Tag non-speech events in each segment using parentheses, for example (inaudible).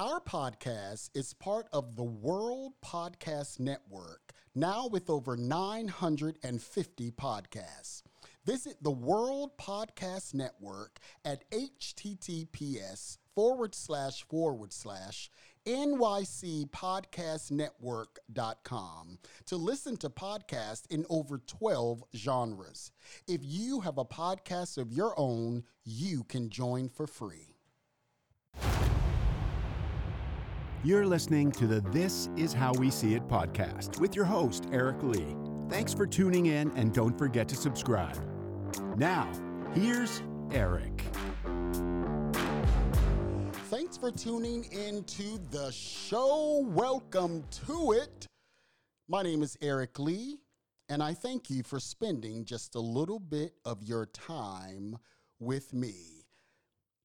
Our podcast is part of the World Podcast Network, now with over 950 podcasts. Visit the World Podcast Network at https forward slash forward slash nycpodcastnetwork.com to listen to podcasts in over 12 genres. If you have a podcast of your own, you can join for free. You're listening to the This Is How We See It podcast with your host, Eric Lee. Thanks for tuning in and don't forget to subscribe. Now, here's Eric. Thanks for tuning into the show. Welcome to it. My name is Eric Lee, and I thank you for spending just a little bit of your time with me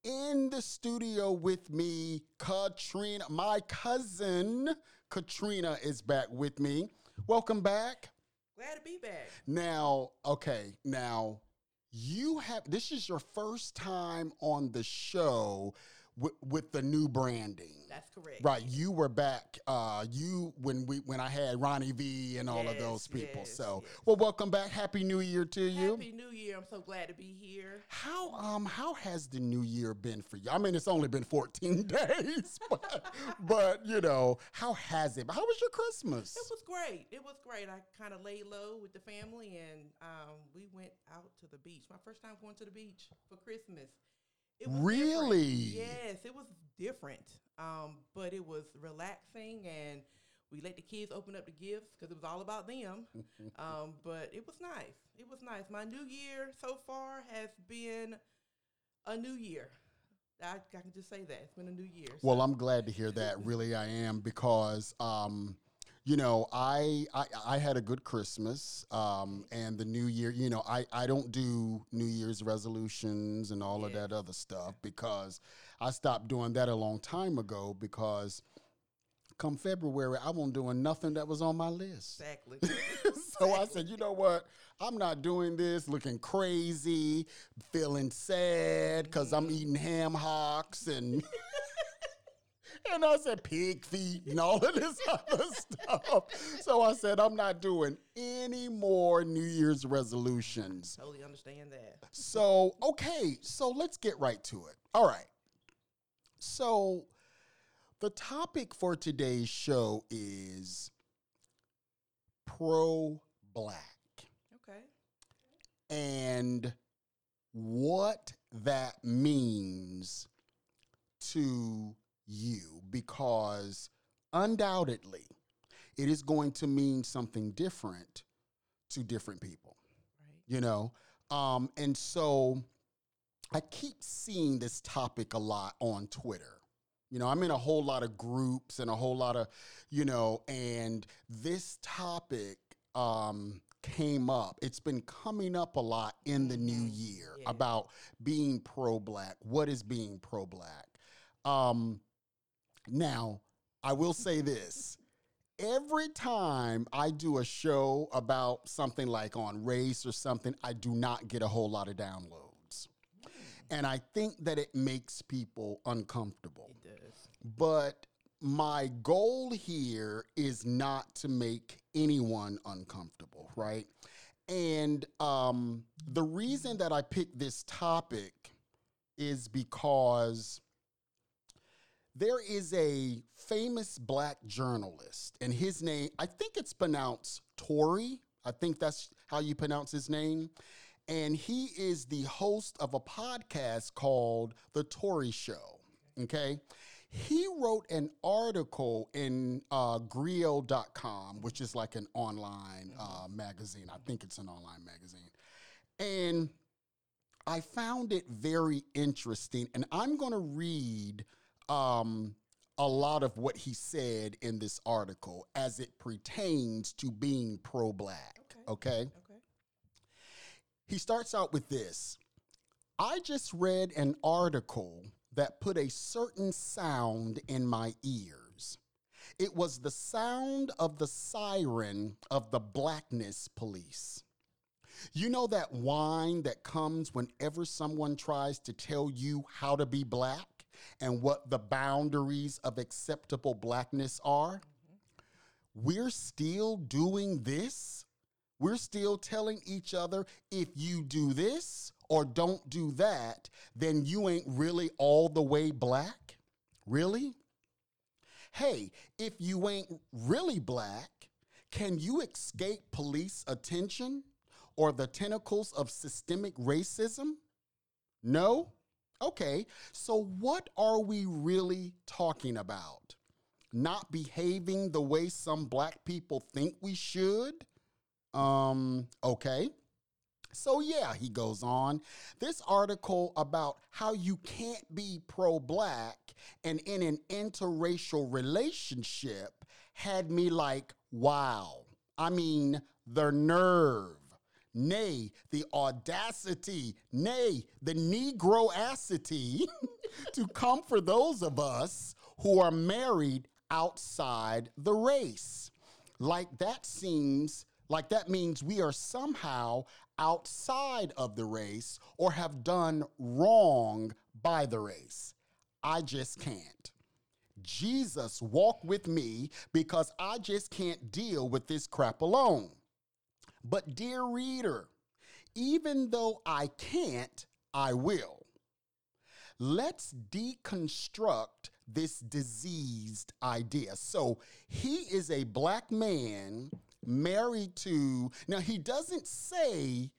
in the studio with me, Katrina. My cousin Katrina is back with me. Welcome back. Glad to be back. Now, okay, now you have this is your first time on the show with, with the new branding. That's correct. Right, you were back. Uh, you when we when I had Ronnie V and all of those people. yes, so, yes. well, welcome back. Happy New Year to you. Happy New Year. I'm so glad to be here. How um how has the new year been for you? I mean, it's only been 14 (laughs) days, but, but you know, how has it? How was your Christmas? It was great. It was great. I kind of laid low with the family and um, we went out to the beach. My first time going to the beach for Christmas. It was different. Really? Yes, it was different. Um, but it was relaxing and we let the kids open up the gifts because it was all about them. (laughs) um, but it was nice. It was nice. My new year so far has been a new year. I, I can just say that. It's been a new year. Well, I'm glad to hear that. (laughs) Really, I am because um, you know, I, I I had a good Christmas, um, and the New Year. You know, I I don't do New Year's resolutions and all of that other stuff because I stopped doing that a long time ago because. Come February, I won't doing nothing that was on my list. Exactly. (laughs) so I said, you know what? I'm not doing this looking crazy, feeling sad because I'm eating ham hocks and (laughs) and I said pig feet and all of this other (laughs) stuff. So I said, I'm not doing any more New Year's resolutions. totally understand that. So, okay, so let's get right to it. All right. So, the topic for today's show is pro black Okay. and what that means to you because undoubtedly it is going to mean something different to different people Right. you know? Um and so i keep seeing this topic a lot on twitter. You know i'm in a whole lot of groups and a whole lot of you know and this topic um came up. It's been coming up a lot in the new year Yeah. about being pro black what is being pro black um now i will say this every time I do a show about something like on race or something, I do not get a whole lot of downloads. And I think that it makes people uncomfortable. It does. But my goal here is not to make anyone uncomfortable, right? And um, the reason that I picked this topic is because there is a famous black journalist, and his name, I think it's pronounced Tory. I think that's how you pronounce his name. And he is the host of a podcast called The Tory Show. Okay. He wrote an article in uh, Grio.com, which is like an online uh, magazine. I think it's an online magazine. And I found it very interesting, and I'm going to read um, a lot of what he said in this article as it pertains to being pro black. Okay. Okay. He starts out with this I just read an article that put a certain sound in my ears. It was the sound of the siren of the blackness police. You know that whine that comes whenever someone tries to tell you how to be black? And what the boundaries of acceptable blackness are, we're still doing this. We're still telling each other if you do this or don't do that, then you ain't really all the way black. Really? Hey, if you ain't really black, can you escape police attention or the tentacles of systemic racism? No? Okay, so what are we really talking about? Not behaving the way some black people think we should? Um, okay. So, yeah, he goes on. This article about how you can't be pro black and in an interracial relationship had me like, wow. I mean, the nerve, nay, the audacity, nay, the negroacity (laughs) to come for those of us who are married outside the race. Like that seems like that means we are somehow outside of the race or have done wrong by the race. I just can't. Jesus, walk with me because I just can't deal with this crap alone. But, dear reader, even though I can't, I will. Let's deconstruct this diseased idea. So, he is a black man married to, now he doesn't say,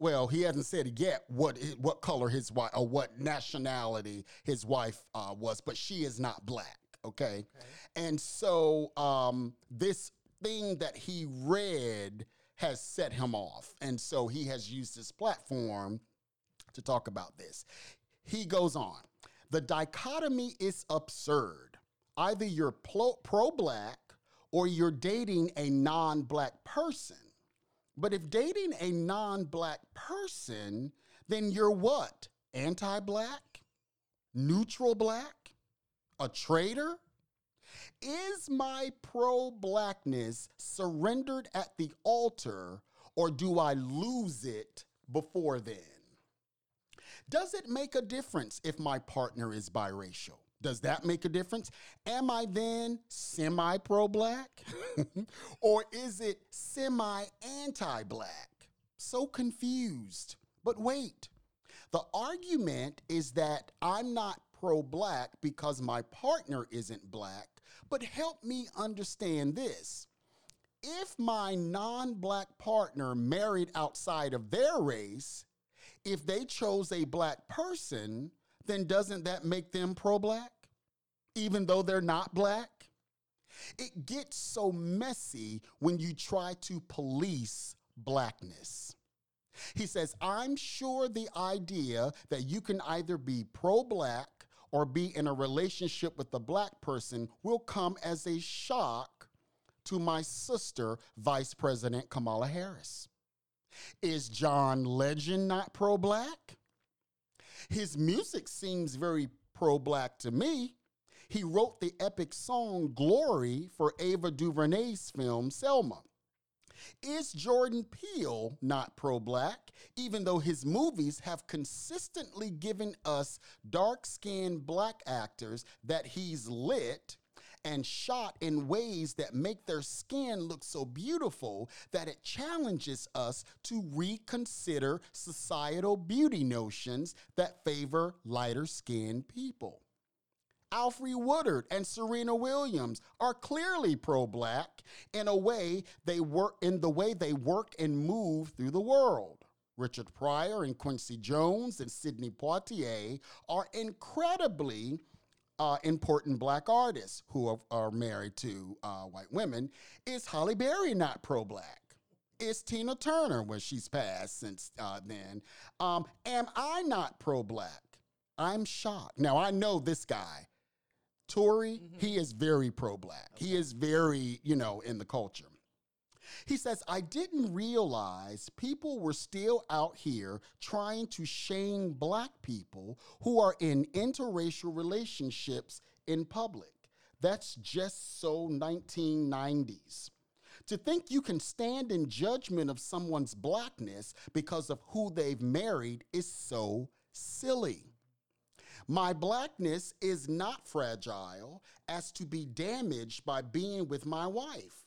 well, he hasn't said yet what what color his wife or what nationality his wife uh, was, but she is not black. Okay, okay. and so um, this thing that he read has set him off, and so he has used his platform to talk about this. He goes on. The dichotomy is absurd. Either you're pro black or you're dating a non black person. But if dating a non black person, then you're what? Anti black? Neutral black? A traitor? Is my pro blackness surrendered at the altar or do I lose it before then? Does it make a difference if my partner is biracial? Does that make a difference? Am I then semi pro black? (laughs) or is it semi anti black? So confused. But wait, the argument is that I'm not pro black because my partner isn't black, but help me understand this. If my non black partner married outside of their race, if they chose a black person, then doesn't that make them pro black? Even though they're not black? It gets so messy when you try to police blackness. He says, I'm sure the idea that you can either be pro black or be in a relationship with a black person will come as a shock to my sister, Vice President Kamala Harris. Is John Legend not pro black? His music seems very pro black to me. He wrote the epic song Glory for Ava DuVernay's film Selma. Is Jordan Peele not pro black, even though his movies have consistently given us dark skinned black actors that he's lit and shot in ways that make their skin look so beautiful that it challenges us to reconsider societal beauty notions that favor lighter skinned people. Alfre Woodard and Serena Williams are clearly pro-black in a way they work in the way they work and move through the world. Richard Pryor and Quincy Jones and Sidney Poitier are incredibly uh, important black artists who are, are married to uh, white women. Is Halle Berry not pro black? Is Tina Turner when she's passed since uh, then? Um, am I not pro black? I'm shocked. Now, I know this guy, Tory, mm-hmm. he is very pro black. Okay. He is very, you know, in the culture. He says, I didn't realize people were still out here trying to shame black people who are in interracial relationships in public. That's just so 1990s. To think you can stand in judgment of someone's blackness because of who they've married is so silly. My blackness is not fragile as to be damaged by being with my wife.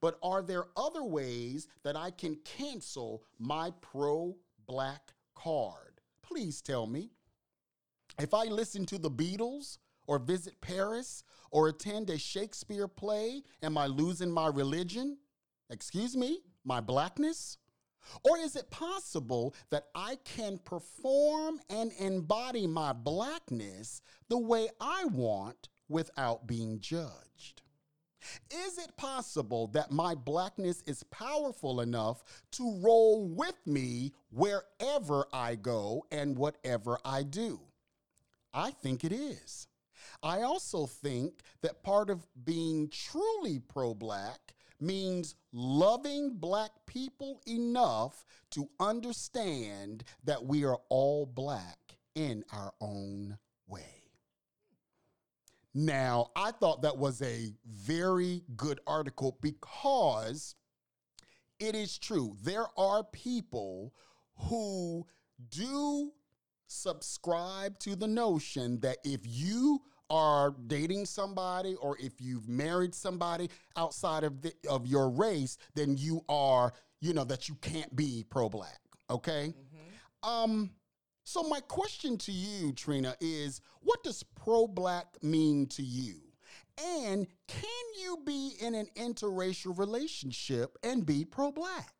But are there other ways that I can cancel my pro black card? Please tell me. If I listen to the Beatles or visit Paris or attend a Shakespeare play, am I losing my religion? Excuse me, my blackness? Or is it possible that I can perform and embody my blackness the way I want without being judged? Is it possible that my blackness is powerful enough to roll with me wherever I go and whatever I do? I think it is. I also think that part of being truly pro black means loving black people enough to understand that we are all black in our own way. Now, I thought that was a very good article because it is true. There are people who do subscribe to the notion that if you are dating somebody or if you've married somebody outside of the, of your race, then you are, you know, that you can't be pro black. Okay. Um. So my question to you, Trina, is what does pro black mean to you? And can you be in an interracial relationship and be pro black?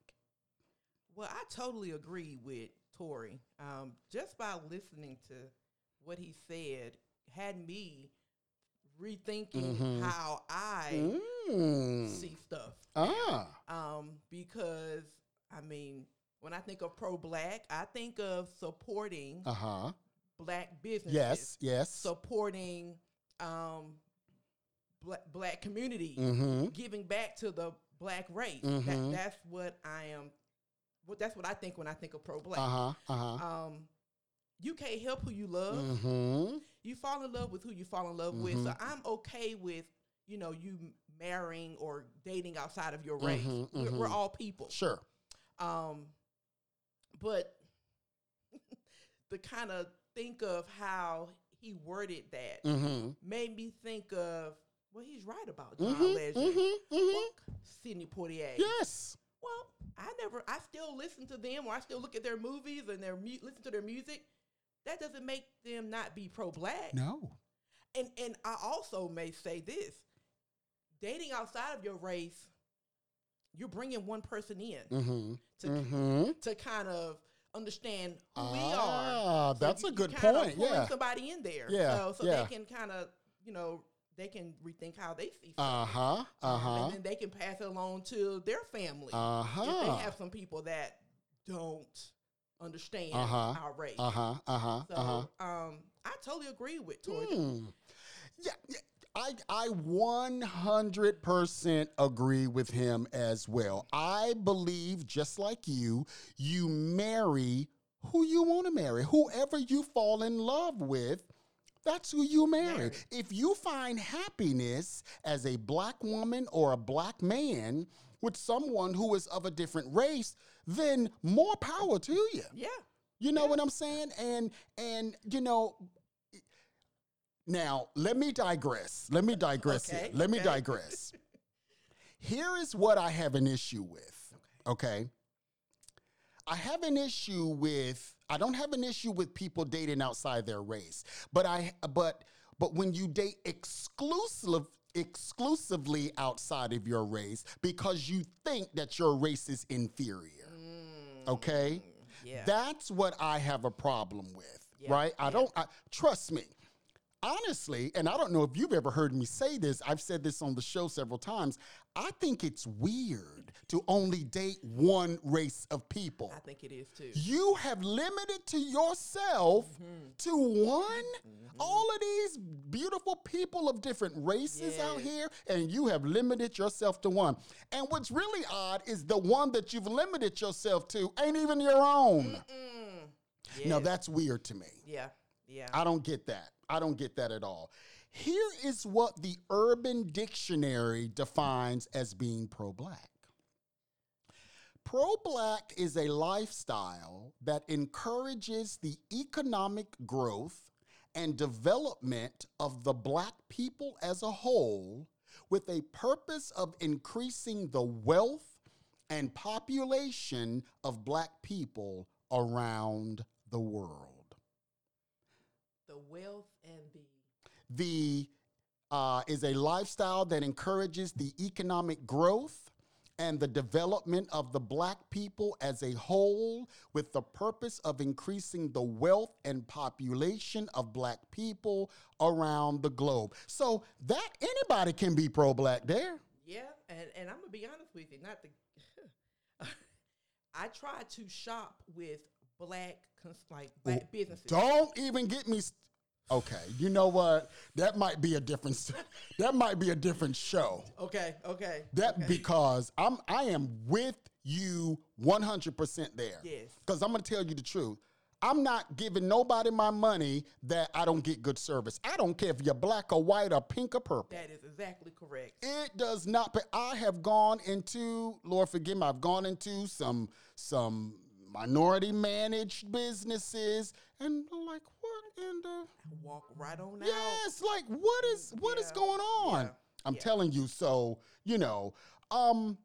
Well, I totally agree with Tori. Um, just by listening to what he said, had me rethinking Mhm. how I Mm. see stuff. Ah. Um, because I mean, when I think of pro black, I think of supporting Uh huh. black businesses. Yes. Yes. Supporting um black, black community, Mm-hmm. giving back to the black race. Mhm. That, that's what I am. What that's what I think when I think of pro black. Uh huh. Uh huh. Um, you can't help who you love. Mm-hmm. You fall in love with who you fall in love with. So I'm okay with you know you marrying or dating outside of your race. Mhm, We're, we're mhm. all people. Sure. Um, but (laughs) to kind of think of how he worded that Mm-hmm. made me think of well, he's right about John Mm-hmm. Legend. Mm-hmm. Mm-hmm. Fuck Sidney Poitier. Yes. Well, I never, I still listen to them, or I still look at their movies and their mu- listen to their music. That doesn't make them not be pro-black. No. And and I also may say this: dating outside of your race, you're bringing one person in Mm-hmm. to Mm-hmm. to kind of understand who we Ah, are. So that's you- a good point, yeah. somebody in there. Yeah, So, so yeah. they can kind of, you know, they can rethink how they see. Uh huh. Um, Uh huh. And then they can pass it along to their family. Uh huh. they have some people that don't understand Uh-huh. our race. Uh huh. Uh huh. So, Uh huh. um, I totally agree with Tori. Hmm. Yeah, yeah, I I 100% agree with him as well. I believe just like you, you marry who you want to marry. Whoever you fall in love with, that's who you marry. Marry. If you find happiness as a black woman or a black man with someone who is of a different race, then more power to you. Yeah. You know what I'm saying? And and you know now let me digress. Let me digress Okay, here. Let me digress. (laughs) here is what I have an issue with. Okay. I have an issue with I don't have an issue with people dating outside their race. But I but but when you date exclusive exclusively outside of your race because you think that your race is inferior. Okay? Mm, yeah. That's what I have a problem with, Yeah, right? I yeah. don't I, trust me. Honestly, and I don't know if you've ever heard me say this, I've said this on the show several times. I think it's weird to only date one race of people. I think it is too. You have limited to yourself Mm-hmm. to one. All of these beautiful people of different races out here, and you have limited yourself to one. And what's really odd is the one that you've limited yourself to ain't even your own. Mm. Now that's weird to me. yeah. Yeah. I don't get that. I don't get that at all. Here is what the Urban Dictionary defines as being pro black. Pro black is a lifestyle that encourages the economic growth and development of the black people as a whole with a purpose of increasing the wealth and population of black people around the world. The wealth and the The uh, is a lifestyle that encourages the economic growth and the development of the black people as a whole with the purpose of increasing the wealth and population of black people around the globe. So that anybody can be pro black there. yeah, and and I'm gonna be honest with you, not the. (laughs) I try to shop with black cons- like black businesses. Don't even get me. St- okay, you know what? That might be a different. (laughs) that might be a different show. Okay, okay. That okay. because I'm I am with you 100% there. Yes. Because I'm going to tell you the truth. I'm not giving nobody my money that I don't get good service. I don't care if you're black or white or pink or purple. that is exactly correct. It does not. But I have gone into, Lord forgive me, I've gone into some some minority managed businesses, and like, what in the? Walk right on out. Yes, like what is what is Yeah, going on? yeah, I'm yeah. telling you. So you know, um,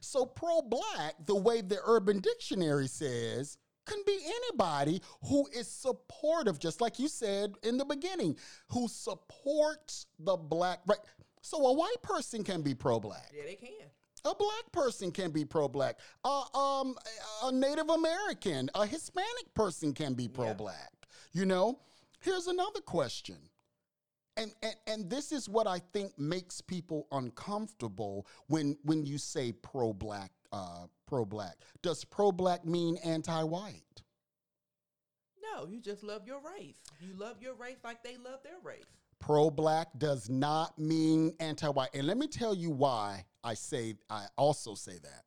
so pro black, the way the Urban Dictionary says, can be anybody who is supportive, just like you said in the beginning, who supports the black. Right. So a white person can be pro black. Yeah, they can. A black person can be pro black. Uh, um, a Native American, a Hispanic person can be pro black. You know, here's another question. And, and and this is what I think makes people uncomfortable when when you say pro black uh, pro black. Does pro black mean anti white? No, you just love your race. You love your race like they love their race. pro black does not mean anti white. And let me tell you why I say I also say that.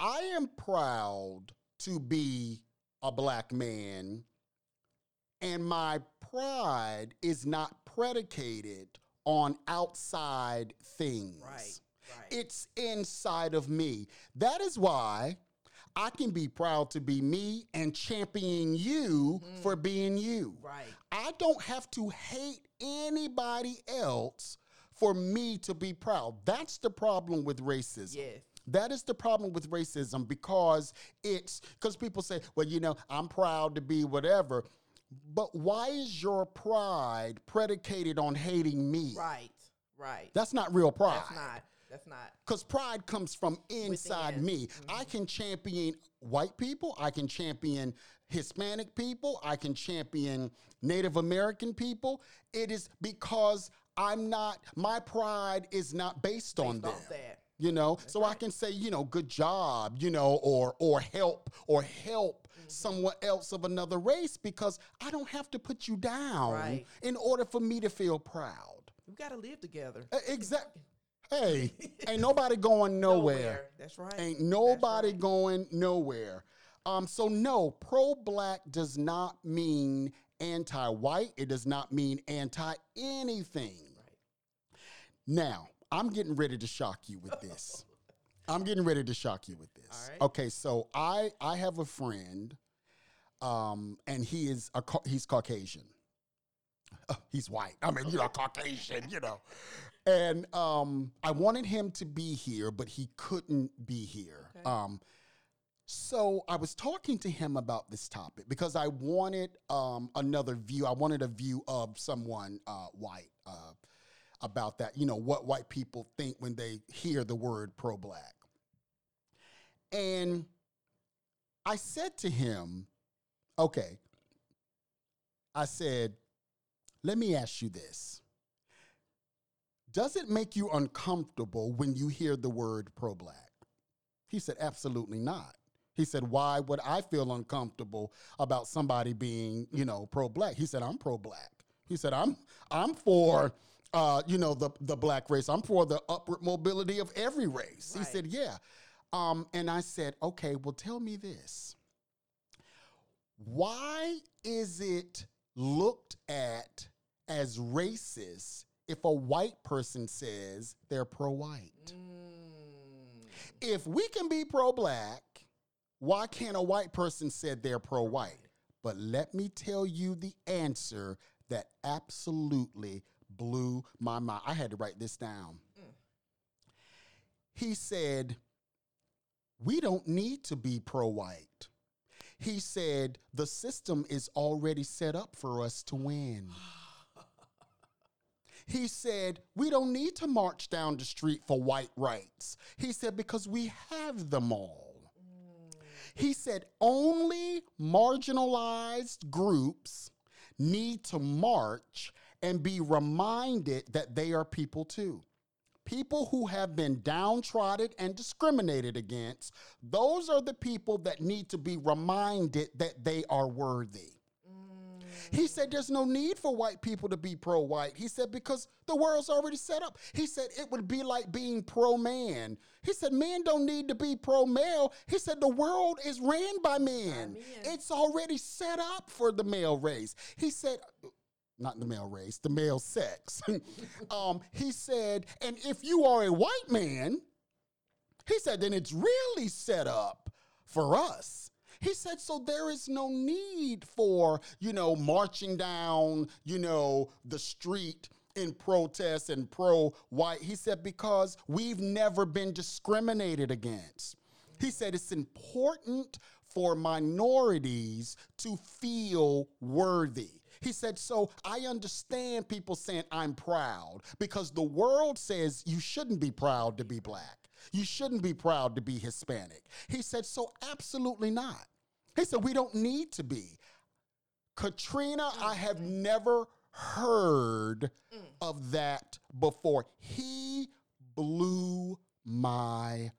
I am proud to be a black man, and my pride is not predicated on outside things. Right, right. It's inside of me. That is why I can be proud to be me and champion you mm-hmm. for being you. Right. I don't have to hate anybody else for me to be proud. That's the problem with racism. Yes. That is the problem with racism because it's because people say, well, you know, I'm proud to be whatever. But why is your pride predicated on hating me? Right. Right. That's not real pride. That's not. That's not. Because pride comes from inside Within. me. Mm-hmm. I can champion white people. I can champion Hispanic people. I can champion Native American people. It is because I'm not, my pride is not based, on them. that. You know, so I can say, you know, good job, you know, or or help or help Mm-hmm. someone else of another race because I don't have to put you down Right. in order for me to feel proud. We got to live together. Exactly. (laughs) Hey, ain't nobody going nowhere. That's right. Ain't nobody right. going nowhere. Um, so no, pro-black does not mean anti-white. It does not mean anti-anything. Now, I'm getting ready to shock you with this. (laughs) I'm getting ready to shock you with this. Right. Okay, so I I have a friend, um, and he is a he's Caucasian. Uh, (laughs) he's white. I mean, you know, Caucasian. You know, and um, I wanted him to be here, but he couldn't be here. Okay. Um, so I was talking to him about this topic because I wanted um, another view. I wanted a view of someone uh, white uh, about that. You know what white people think when they hear the word pro-black. And I said to him, "Okay." I said, "Let me ask you this: Does it make you uncomfortable when you hear the word pro-black?" He said, "Absolutely not." He said, Why would I feel uncomfortable about somebody being, you know, pro black? He said, I'm pro black. He said, I'm I'm for uh, you know, the the black race. I'm for the upward mobility of every race. He said, Yeah. Um, and I said, Okay, well, tell me this. Why is it looked at as racist if a white person says they're pro white? Mm, if we can be pro black, why can't a white person say they're pro white? But let me tell you the answer that absolutely blew my mind. I had to write this down. He said, We don't need to be pro white. He said, The system is already set up for us to win. (laughs) He said, We don't need to march down the street for white rights. He said, Because we have them all. Mm. He said, Only marginalized groups need to march and be reminded that they are people too. People who have been downtrodden and discriminated against, those are the people that need to be reminded that they are worthy. Mm. He said there's no need for white people to be pro white. He said because the world's already set up. He said it would be like being pro man. He said men don't need to be pro male. He said the world is ran by men. men. It's already set up for the male race. He said, not the male race, the male sex. (laughs) um, he said, and if you are a white man, he said, then it's really set up for us. He said, so there is no need for, you know, marching down, you know, the street in protest and pro white. He said, because we've never been discriminated against. He said, it's important for minorities to feel worthy. He said, So I understand people saying I'm proud because the world says you shouldn't be proud to be black. You shouldn't be proud to be Hispanic. He said, So absolutely not. He said, We don't need to be. Katrina, I have never heard of that before. He blew my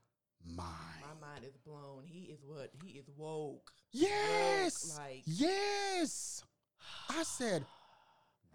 mind. My mind is blown. He is what? He is woke. Yes. like- yes. I said,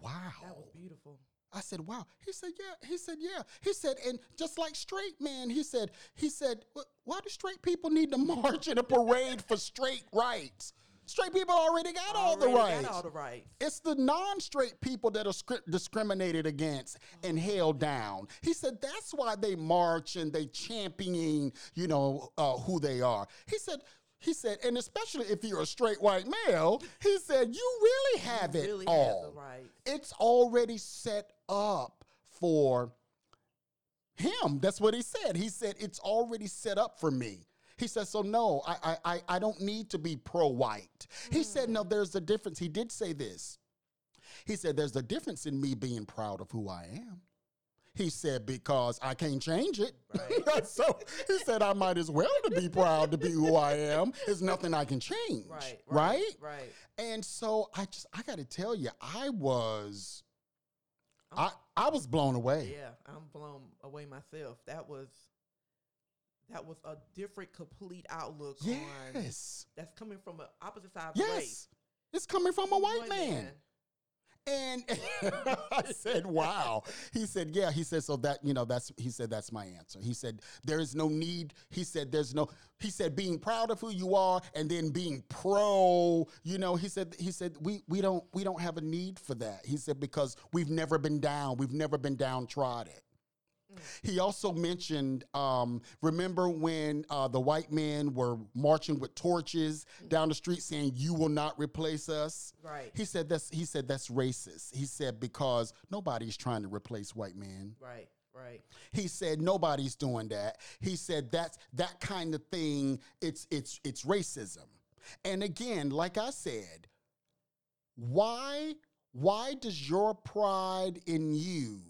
wow. That was beautiful. I said, wow. He said, yeah. He said, yeah. He said, and just like straight men, he said, he said, why do straight people need to (laughs) march in a parade for straight rights? Straight people already got all the rights. Got all the rights. It's the non-straight people that are scri- discriminated against and held down. He said that's why they march and they championing, you know, uh, who they are. He said. He said, and especially if you're a straight white male, he said, you really have it really all. have the rights. It's already set up for him. That's what he said. He said, it's already set up for me. He said, so no, I, I, I, I don't need to be pro white. He said, hmm. no, there's a difference. He did say this. He said, there's a difference in me being proud of who I am. He said, because I can't change it. (laughs) so he said, I might as well to be proud to be who I am. There's nothing I can change. Right. Right? Right. Right. And so I just, I got to tell you, I was, I, I was blown away. Yeah, I'm blown away myself. That was that was a different, complete outlook on Yes. that's coming from an opposite side of the race. Yes. It's coming from a white man. And (laughs) I said, wow. He said, yeah. He said, so that, you know, that's, he said, that's my answer. He said, there is no need. He said, there's no, he said, being proud of who you are and then being pro, you know, he said, he said, we, we don't, we don't have a need for that. He said, because we've never been down. We've never been downtrodden. He also mentioned, um, remember when uh, the white men were marching with torches down the street saying, "You will not replace us." Right. He said that's he said that's racist. He said because nobody's trying to replace white men. Right. Right. He said nobody's doing that. He said that's that kind of thing. It's it's it's racism. And again, like I said, why why does your pride in you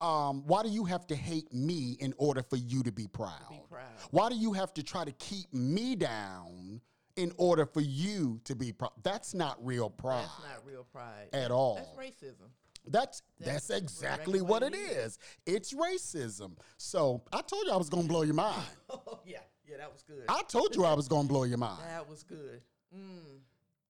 um, why do you have to hate me in order for you to be proud? Be proud. Why do you have to try to keep me down in order for you to be proud? That's not real pride That's not real pride. at all. That's racism. That's that's That's exactly what it is. It's racism. So I told you I was gonna blow your mind. (laughs) Oh yeah, yeah, that was good. I told you I was gonna blow your mind. that was good. Mm.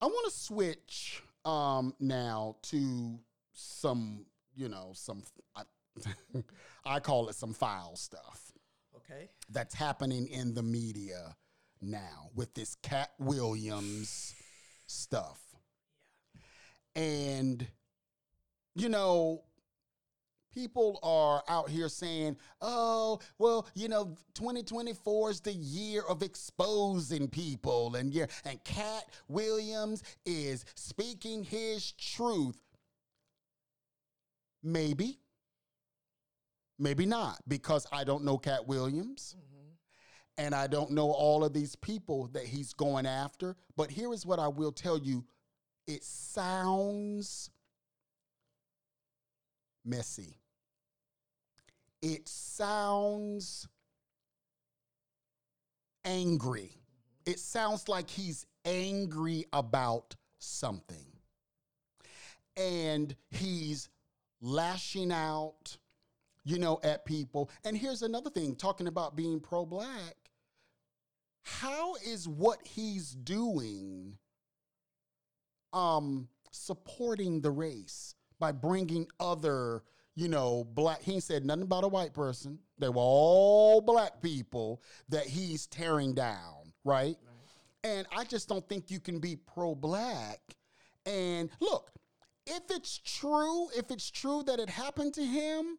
I want to switch um, now to some, you know, some. I, (laughs) I call it some foul stuff Okay. that's happening in the media now with this Katt Williams stuff. And, you know, people are out here saying, "Oh, well, you know, 2024 is the year of exposing people," and yeah, and Katt Williams is speaking his truth. Maybe, maybe not, because I don't know Katt Williams. Mm-hmm. And I don't know all of these people that he's going after. But here is what I will tell you it sounds messy. It sounds angry. Mm-hmm. It sounds like he's angry about something. And he's lashing out, you know, at people. And here's another thing talking about being pro black. How is what he's doing um supporting the race by bringing other you know black he said nothing about a white person they were all black people that he's tearing down right, and i just don't think you can be pro-black and look if it's true if it's true that it happened to him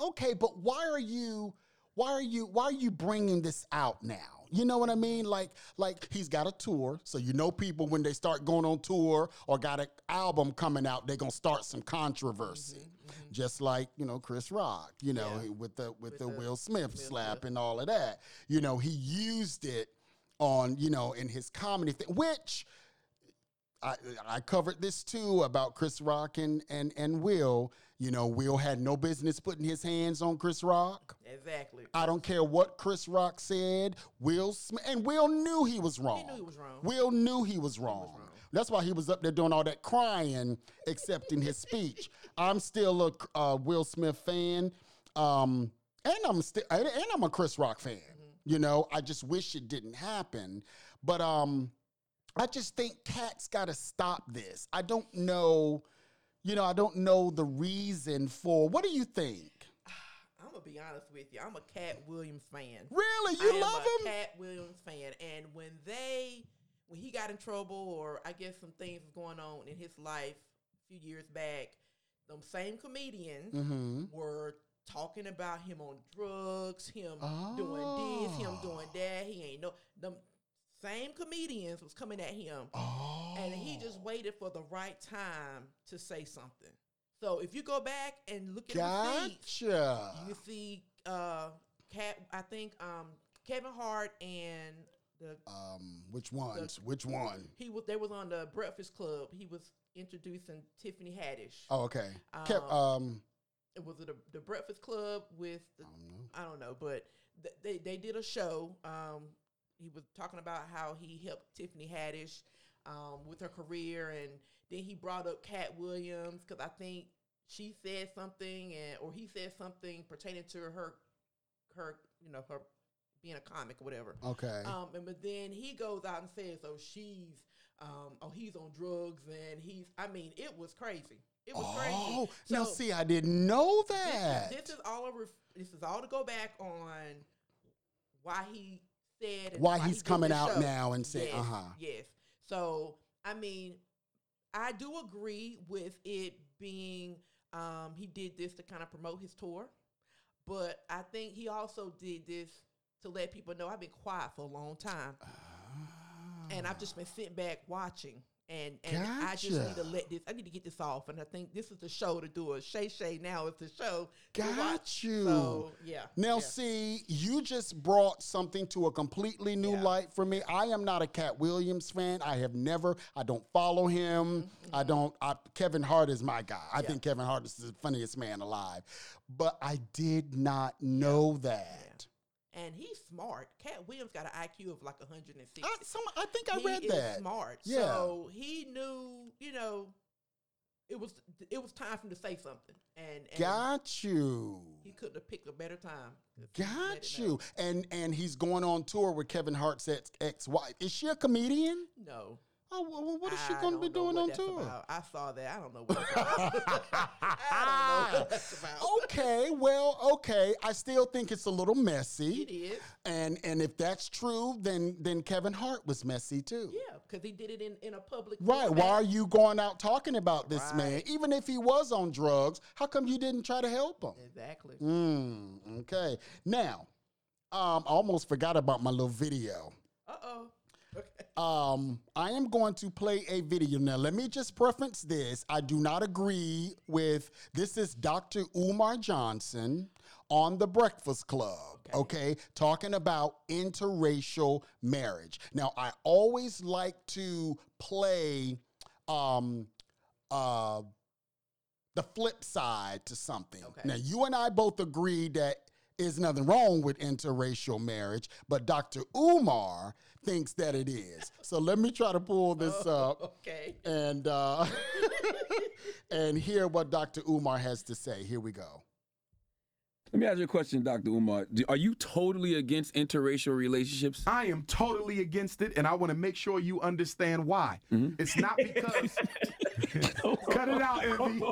okay but why are you why are you why are you bringing this out now you know what I mean? Like, like he's got a tour, so you know people when they start going on tour or got an album coming out, they're gonna start some controversy. Mm-hmm, mm-hmm. Just like you know Chris Rock, you know Yeah. with the with, With the, the Will Smith Will slap Smith. and all of that. You know he used it on you know in his comedy thing, which I, I covered this too about Chris Rock and, and, and Will. You know, Will had no business putting his hands on Chris Rock. Exactly. I don't care what Chris Rock said. Will Smith and Will knew he was wrong. He knew he was wrong. Will knew he was wrong. That's why he was up there doing all that crying, accepting his speech. (laughs) I'm still a uh, Will Smith fan, um, and I'm still and and I'm a Chris Rock fan. You know, I just wish it didn't happen, but um, I just think Katt's got to stop this. I don't know, you know, I don't know the reason for. What do you think? (sighs) I'm gonna be honest with you. I'm a Katt Williams fan. Really, I you am love a him? Katt Williams fan, and when they, when he got in trouble, or I guess some things was going on in his life a few years back, them same comedians Mm-hmm. were talking about him on drugs, him doing this, him Oh. doing that. He ain't no them same comedians was coming at him, Oh, and he just waited for the right time to say something. So if you go back and look at the receipts, you see uh Katt I think um Kevin Hart and the Um, which ones? Which one? he was they was on the Breakfast Club. He was introducing Tiffany Haddish. Oh, okay. Kept, Um, um, It was the, the Breakfast Club with the, I don't know. I don't know, but th- they they did a show. Um, he was talking about how he helped Tiffany Haddish um, with her career, and then he brought up Katt Williams because I think she said something, and or he said something pertaining to her, her you know her being a comic or whatever. Okay. Um, and but then he goes out and says, "Oh, she's, um, oh, he's on drugs," and he's. I mean, it was crazy. It was oh, crazy. now So- see, I didn't know that. This, is all a ref- this is all to go back on why he said Why he he's did coming out show. now and saying, yes, uh-huh. Yes. So I mean, I do agree with it being um, he did this to kind of promote his tour, but I think he also did this to let people know I've been quiet for a long time and I've just been sitting back watching. And, and I just need to let this. I need to get this off, and I think this is the show to do it. Shay Shay now is the show. Got you. So yeah. Now, yeah. see, you just brought something to a completely new Yeah. light for me. I am not a Katt Williams fan. I have never. I don't follow him. I don't. I, Kevin Hart is my guy. I Mm-hmm. Yeah. think Kevin Hart is the funniest man alive. But I did not know that. And he's smart. Katt Williams got an IQ of like 160. I, some, I think I he read is that. smart. Yeah. So he knew, you know, it was it was time for him to say something, and, and Got you. he couldn't have picked a better time. Got you. And and he's going on tour with Kevin Hart's ex wife. Is she a comedian? No, Oh, well, what is she going to be doing on tour? about. I saw that. I don't know what that's about. (laughs) I don't know what that's about. okay, well, okay. I still think it's a little messy. It is. And and if that's true, then then Kevin Hart was messy too. Yeah, because he did it in, in a public. Right. format. Why are you going out talking about this man? Even if he was on drugs, how come you didn't try to help him? Exactly. Mm, okay. Now, um, I almost forgot about my little video. Uh oh. Okay. Um, I am going to play a video. Now, let me just preference this. I do not agree with this is Dr. Umar Johnson on the Breakfast Club, okay, talking about interracial marriage. Now, I always like to play um uh the flip side to something. Okay. Now, you and I both agree that is nothing wrong with interracial marriage, but Dr. Umar thinks that it is. So let me try to pull this up Okay. and uh, (laughs) and hear what Dr. Umar has to say. Here we go. Let me ask you a question, Dr. Umar. Are you totally against interracial relationships? I am totally against it, and I want to make sure you understand why. It's not because. (laughs) (laughs) Cut it out, Envy.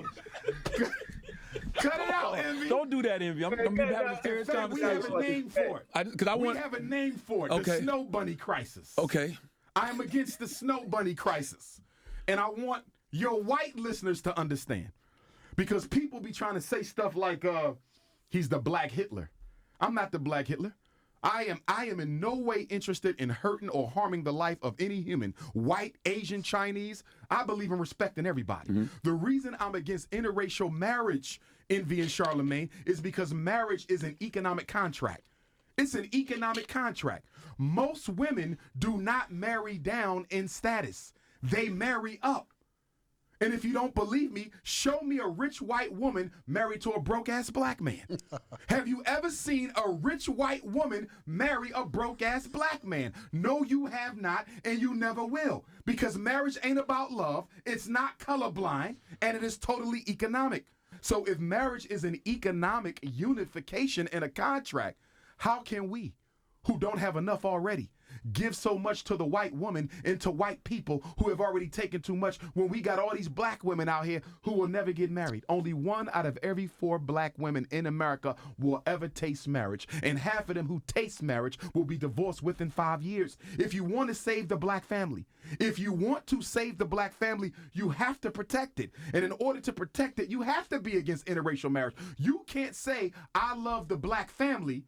Cut it out, Envy. Don't do that, Envy. I'm, I'm gonna be having a serious fact, we have a name for it. Because I, We want. have a name for it. Okay. The Snow Bunny Crisis. Okay. I am against the Snow Bunny Crisis, and I want your white listeners to understand, because people be trying to say stuff like, uh, "He's the Black Hitler." I'm not the Black Hitler. I am I am in no way interested in hurting or harming the life of any human, white, Asian, Chinese. I believe in respecting everybody. Mm-hmm. The reason I'm against interracial marriage, Envy and Charlemagne, is because marriage is an economic contract. It's an economic contract. Most women do not marry down in status. They marry up. And if you don't believe me, show me a rich white woman married to a broke ass black man. (laughs) Have you ever seen a rich white woman marry a broke ass black man? No, you have not, and you never will. Because marriage ain't about love, it's not colorblind, and it is totally economic. So if marriage is an economic unification and a contract, how can we, who don't have enough already, give so much to the white woman and to white people who have already taken too much when we got all these black women out here who will never get married? Only one out of every four black women in America will ever taste marriage, and half of them who taste marriage will be divorced within five years. If you want to save the black family, if you want to save the black family, you have to protect it. And in order to protect it, you have to be against interracial marriage. You can't say, I love the black family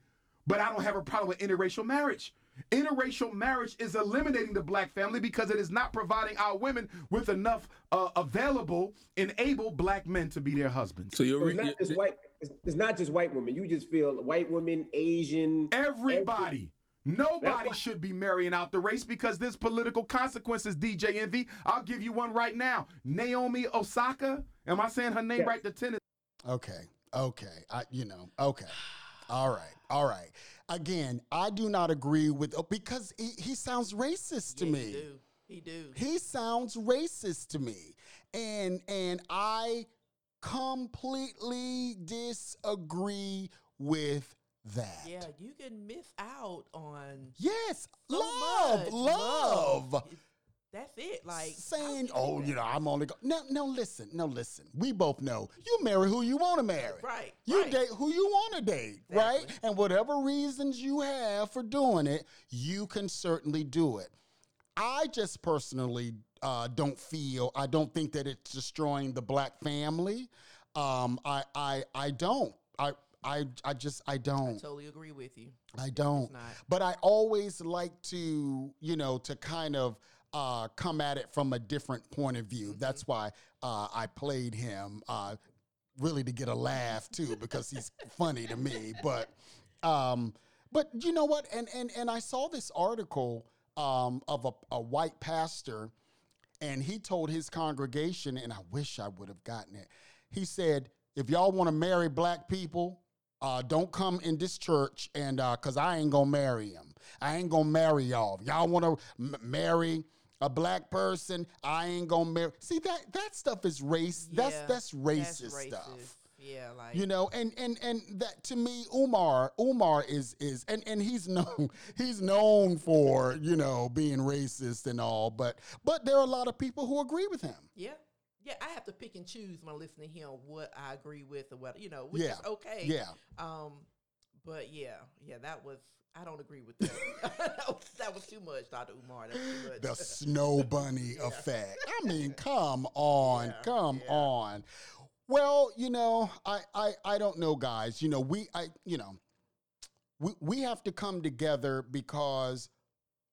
but I don't have a problem with interracial marriage. Interracial marriage is eliminating the black family because it is not providing our women with enough uh, available and able black men to be their husbands. So you're. It's not just white. It's, it's not just white women. You just feel white women, Asian. Everybody. Nobody should be marrying out the race because there's political consequences, DJ Envy. I'll give you one right now. Naomi Osaka. Am I saying her name Yeah. right? The tennis. Okay. Okay. I, you know, okay. All right. All right. Again, I do not agree with oh, because he, he sounds racist to Yeah, me. He do. He do. He sounds racist to me. And and I completely disagree with that. Yeah, you can miss out on Yes. so love, much. love. It's- That's it. Like saying, "Oh, you know. I'm only go." No, no, listen, no, listen. We both know you marry who you want to marry. Right, You right. date who you want to date, right? And whatever reasons you have for doing it, you can certainly do it. I just personally uh, don't feel. I don't think that it's destroying the black family. Um, I, I, I don't. I, I, I just, I don't. Totally agree with you. I don't. not. But I always like to, you know, to kind of uh, come at it from a different point of view. That's why uh, I played him, uh, really to get a laugh too, because he's (laughs) funny to me. But, um, but you know what? And and and I saw this article um, of a, a white pastor, and he told his congregation, and I wish I would have gotten it. He said, "If y'all want to marry black people." uh, don't come in this church and uh, cause I ain't gonna marry him. I ain't gonna marry y'all. If y'all want to m- marry a black person, I ain't gonna marry. See that that stuff is race. that's Yeah, that's racist stuff. Yeah, like you know and and and that to me umar umar is is and and he's (laughs) known he's known for you know being racist and all but but there are a lot of people who agree with him Yeah. Yeah, I have to pick and choose when I listen to him what I agree with or what you know, which Yeah. is okay. Yeah. Um, but yeah, yeah, that was I don't agree with that. (laughs) that, was, too much, Dr. Umar. That was too much. the snow bunny (laughs) effect i mean come on come on well you know I, I i don't know guys you know we i you know we, we have to come together because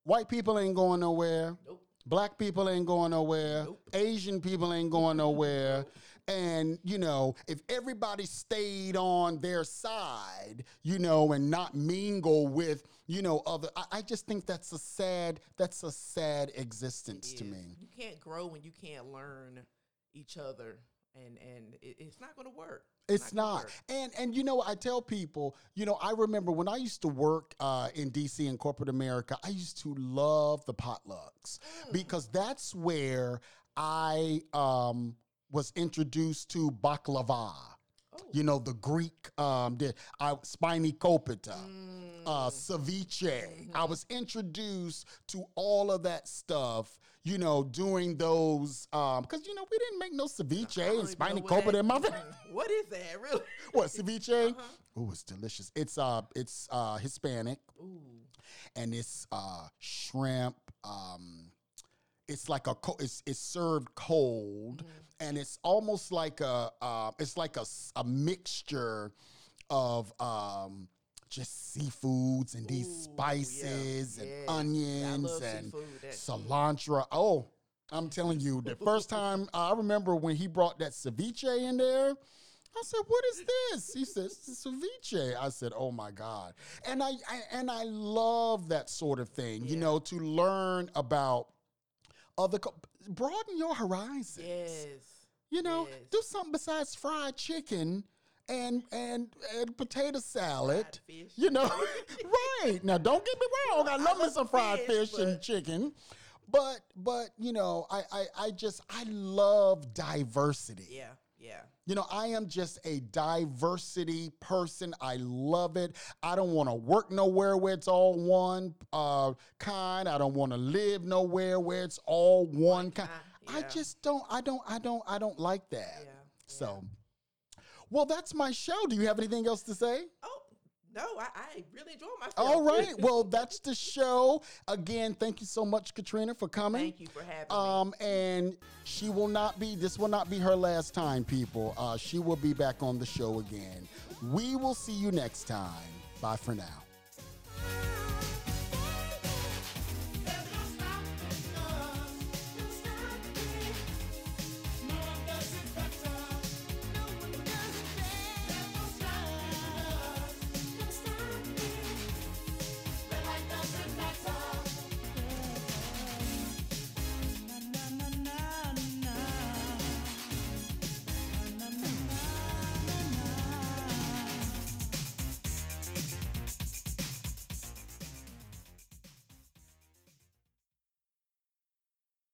white people ain't going nowhere Nope. Black people ain't going nowhere. Nope. Asian people ain't going nowhere. And, you know, if everybody stayed on their side, you know, and not mingle with, you know, other, I, I just think that's a sad, that's a sad existence to me. You can't grow when you can't learn each other, and and it, it's not going to work. It's gonna not. And and you know, I tell people, you know, I remember when I used to work uh, in DC in corporate America, I used to love the potlucks because that's where I um, was introduced to baklava. You know, the Greek, um, the uh, spanakopita, uh, ceviche. I was introduced to all of that stuff, you know, doing those, because, you know, we didn't make no I ceviche and spanakopita in my (laughs) What is that really? (laughs) what ceviche? Oh, it's delicious. It's uh, it's uh, Hispanic, Ooh, and it's uh, shrimp. Um, it's like a co- it's it's served cold, and it's almost like a uh, it's like a mixture of um. Just seafoods and these Ooh, spices yeah. and Yes. I onions and seafood. Cilantro. Oh, I'm telling you, the first (laughs) time I remember when he brought that ceviche in there, I said, "What is this?" He says, "It's ceviche." I said, "Oh my god!" And I, I and I love that sort of thing. You know, to learn about other, co- broaden your horizons. yes. You know, Yes. do something besides fried chicken and and and potato salad. Fried fish. You know, (laughs) right now. Don't get me wrong. I love me some fried fish, fish and chicken, but but you know, I I, I just I love diversity. Yeah, yeah. You know, I am just a diversity person. I love it. I don't want to work nowhere where it's all one uh, kind. I don't want to live nowhere where it's all one kind. I yeah. just don't. I don't. I don't. I don't like that. Yeah, So, well, that's my show. Do you have anything else to say? Oh no, I, I really enjoy myself. All right. (laughs) Well, that's the show. Again, thank you so much, Katrina, for coming. Thank you for having me. Um, and she will not be. This will not be her last time, people. Uh, she will be back on the show again. We will see you next time. Bye for now.